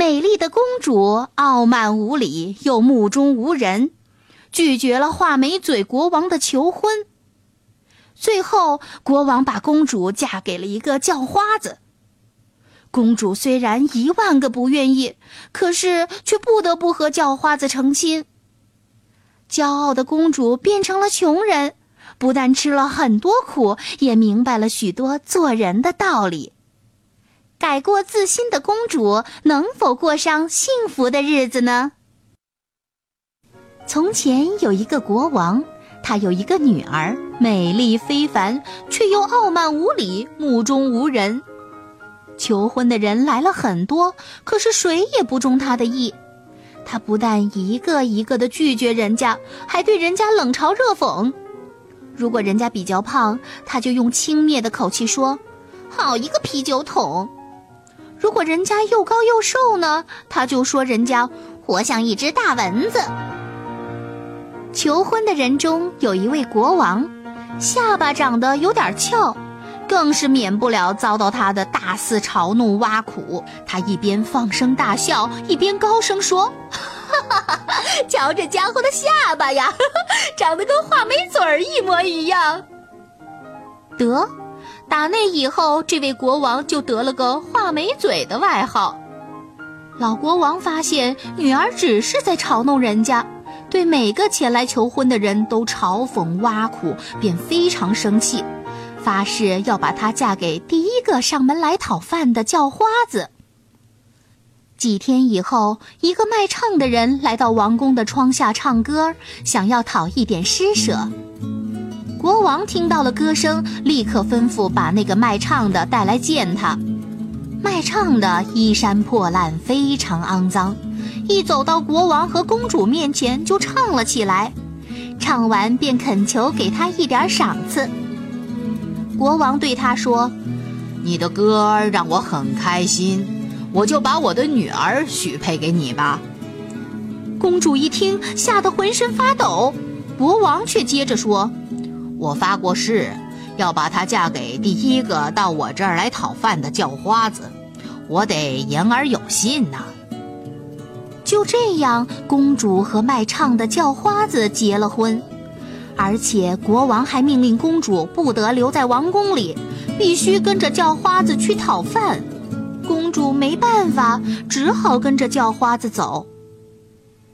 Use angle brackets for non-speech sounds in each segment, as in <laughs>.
美丽的公主傲慢无礼，又目中无人，拒绝了画眉嘴国王的求婚。最后，国王把公主嫁给了一个叫花子。公主虽然一万个不愿意，可是却不得不和叫花子成亲。骄傲的公主变成了穷人，不但吃了很多苦，也明白了许多做人的道理。改过自新的公主能否过上幸福的日子呢？从前有一个国王，他有一个女儿，美丽非凡，却又傲慢无礼，目中无人。求婚的人来了很多，可是谁也不中他的意。他不但一个一个的拒绝人家，还对人家冷嘲热讽。如果人家比较胖，他就用轻蔑的口气说：“好一个啤酒桶。”如果人家又高又瘦呢，他就说人家活像一只大蚊子。求婚的人中有一位国王，下巴长得有点翘，更是免不了遭到他的大肆嘲弄挖苦。他一边放声大笑，一边高声说：“哈哈哈哈瞧这家伙的下巴呀，<laughs> 长得跟画眉嘴儿一模一样。”得。打那以后，这位国王就得了个画眉嘴的外号。老国王发现女儿只是在嘲弄人家，对每个前来求婚的人都嘲讽挖苦，便非常生气，发誓要把她嫁给第一个上门来讨饭的叫花子。几天以后，一个卖唱的人来到王宫的窗下唱歌，想要讨一点施舍。国王听到了歌声，立刻吩咐把那个卖唱的带来见他。卖唱的衣衫破烂，非常肮脏，一走到国王和公主面前就唱了起来。唱完便恳求给他一点赏赐。国王对他说：“你的歌让我很开心，我就把我的女儿许配给你吧。”公主一听，吓得浑身发抖。国王却接着说。我发过誓，要把她嫁给第一个到我这儿来讨饭的叫花子，我得言而有信呐。就这样，公主和卖唱的叫花子结了婚，而且国王还命令公主不得留在王宫里，必须跟着叫花子去讨饭。公主没办法，只好跟着叫花子走。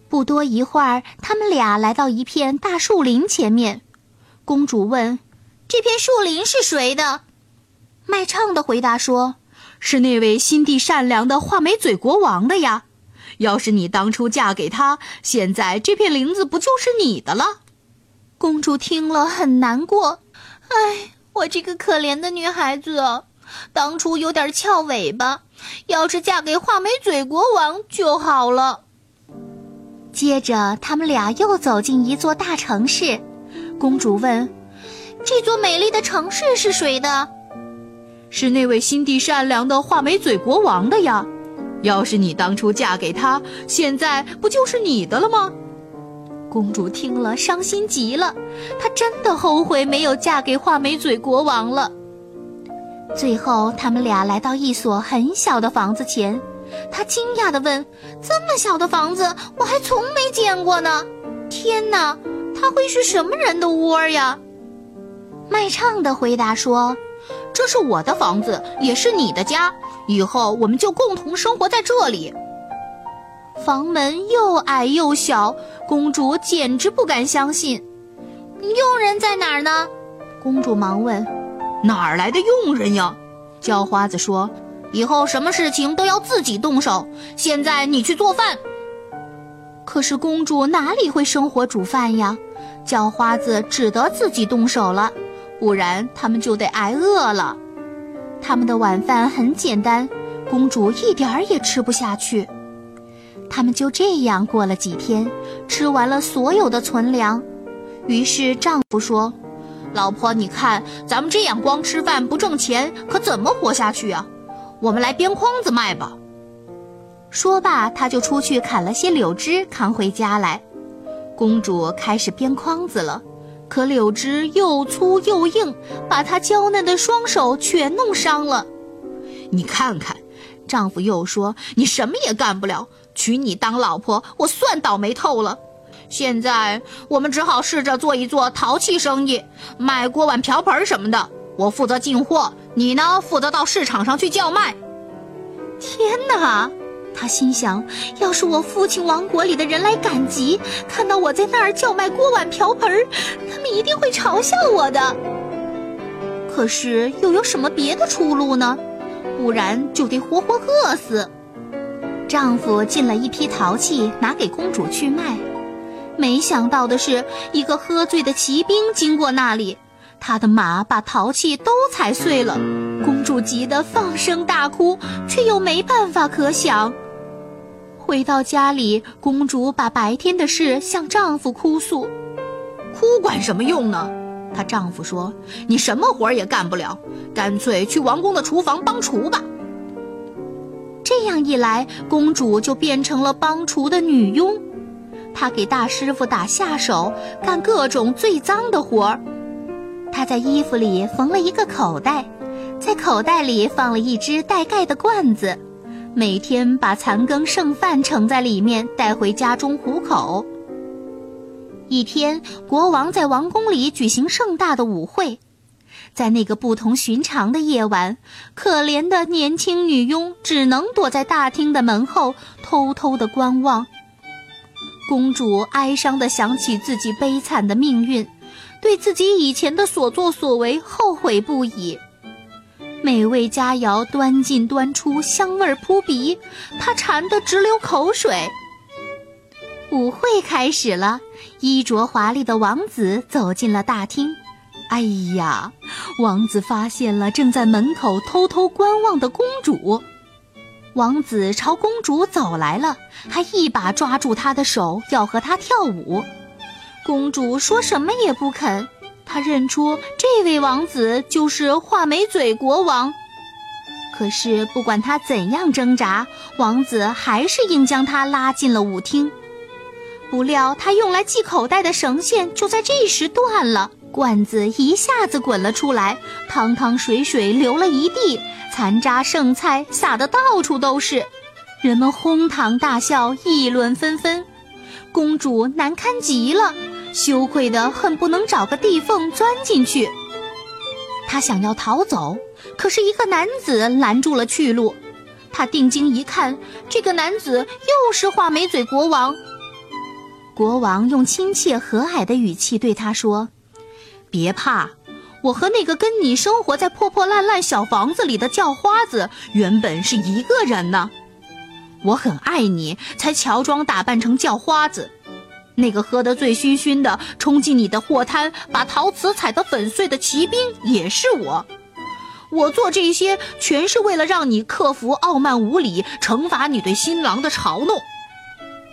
不多一会儿，他们俩来到一片大树林前面。公主问：“这片树林是谁的？”卖唱的回答说：“是那位心地善良的画眉嘴国王的呀。要是你当初嫁给他，现在这片林子不就是你的了？”公主听了很难过：“哎，我这个可怜的女孩子，当初有点翘尾巴，要是嫁给画眉嘴国王就好了。”接着，他们俩又走进一座大城市。公主问：“这座美丽的城市是谁的？”“是那位心地善良的画眉嘴国王的呀。要是你当初嫁给他，现在不就是你的了吗？”公主听了，伤心极了。她真的后悔没有嫁给画眉嘴国王了。最后，他们俩来到一所很小的房子前。她惊讶地问：“这么小的房子，我还从没见过呢！天哪！”他会是什么人的窝呀？卖唱的回答说：“这是我的房子，也是你的家，以后我们就共同生活在这里。”房门又矮又小，公主简直不敢相信。佣人在哪儿呢？公主忙问：“哪儿来的佣人呀？”叫花子说：“以后什么事情都要自己动手。现在你去做饭。”可是公主哪里会生火煮饭呀？叫花子只得自己动手了，不然他们就得挨饿了。他们的晚饭很简单，公主一点儿也吃不下去。他们就这样过了几天，吃完了所有的存粮。于是丈夫说：“老婆，你看咱们这样光吃饭不挣钱，可怎么活下去啊？我们来编筐子卖吧。”说罢，他就出去砍了些柳枝，扛回家来。公主开始编筐子了，可柳枝又粗又硬，把她娇嫩的双手全弄伤了。你看看，丈夫又说：“你什么也干不了，娶你当老婆，我算倒霉透了。”现在我们只好试着做一做陶器生意，卖锅碗瓢盆什么的。我负责进货，你呢负责到市场上去叫卖。天哪！他心想，要是我父亲王国里的人来赶集，看到我在那儿叫卖锅碗瓢盆，他们一定会嘲笑我的。可是又有什么别的出路呢？不然就得活活饿死。丈夫进了一批陶器，拿给公主去卖。没想到的是，一个喝醉的骑兵经过那里，他的马把陶器都踩碎了。公主急得放声大哭，却又没办法可想。回到家里，公主把白天的事向丈夫哭诉。哭管什么用呢？她丈夫说：“你什么活也干不了，干脆去王宫的厨房帮厨吧。”这样一来，公主就变成了帮厨的女佣。她给大师傅打下手，干各种最脏的活儿。她在衣服里缝了一个口袋，在口袋里放了一只带盖的罐子。每天把残羹剩饭盛在里面，带回家中糊口。一天，国王在王宫里举行盛大的舞会，在那个不同寻常的夜晚，可怜的年轻女佣只能躲在大厅的门后，偷偷的观望。公主哀伤地想起自己悲惨的命运，对自己以前的所作所为后悔不已。美味佳肴端进端出，香味扑鼻，他馋得直流口水。舞会开始了，衣着华丽的王子走进了大厅。哎呀，王子发现了正在门口偷偷观望的公主。王子朝公主走来了，还一把抓住她的手，要和她跳舞。公主说什么也不肯。他认出这位王子就是画眉嘴国王，可是不管他怎样挣扎，王子还是硬将他拉进了舞厅。不料他用来系口袋的绳线就在这时断了，罐子一下子滚了出来，汤汤水水流了一地，残渣剩菜撒得到处都是，人们哄堂大笑，议论纷纷，公主难堪极了。羞愧的恨不能找个地缝钻进去。他想要逃走，可是一个男子拦住了去路。他定睛一看，这个男子又是画眉嘴国王。国王用亲切和蔼的语气对他说：“别怕，我和那个跟你生活在破破烂烂小房子里的叫花子原本是一个人呢。我很爱你，才乔装打扮成叫花子。”那个喝得醉醺醺的，冲进你的货摊，把陶瓷踩得粉碎的骑兵也是我。我做这些，全是为了让你克服傲慢无礼，惩罚你对新郎的嘲弄。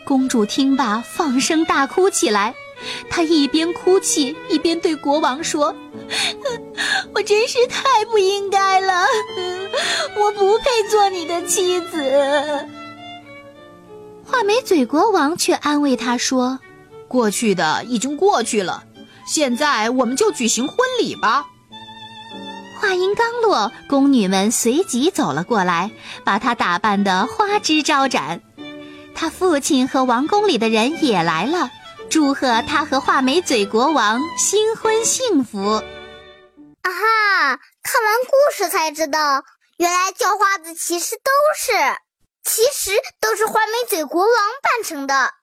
公主听罢，放声大哭起来。她一边哭泣，一边对国王说：“ <laughs> 我真是太不应该了，我不配做你的妻子。”画眉嘴国王却安慰她说。过去的已经过去了，现在我们就举行婚礼吧。话音刚落，宫女们随即走了过来，把她打扮得花枝招展。她父亲和王宫里的人也来了，祝贺她和画眉嘴国王新婚幸福。啊哈！看完故事才知道，原来叫花子其实都是，其实都是画眉嘴国王扮成的。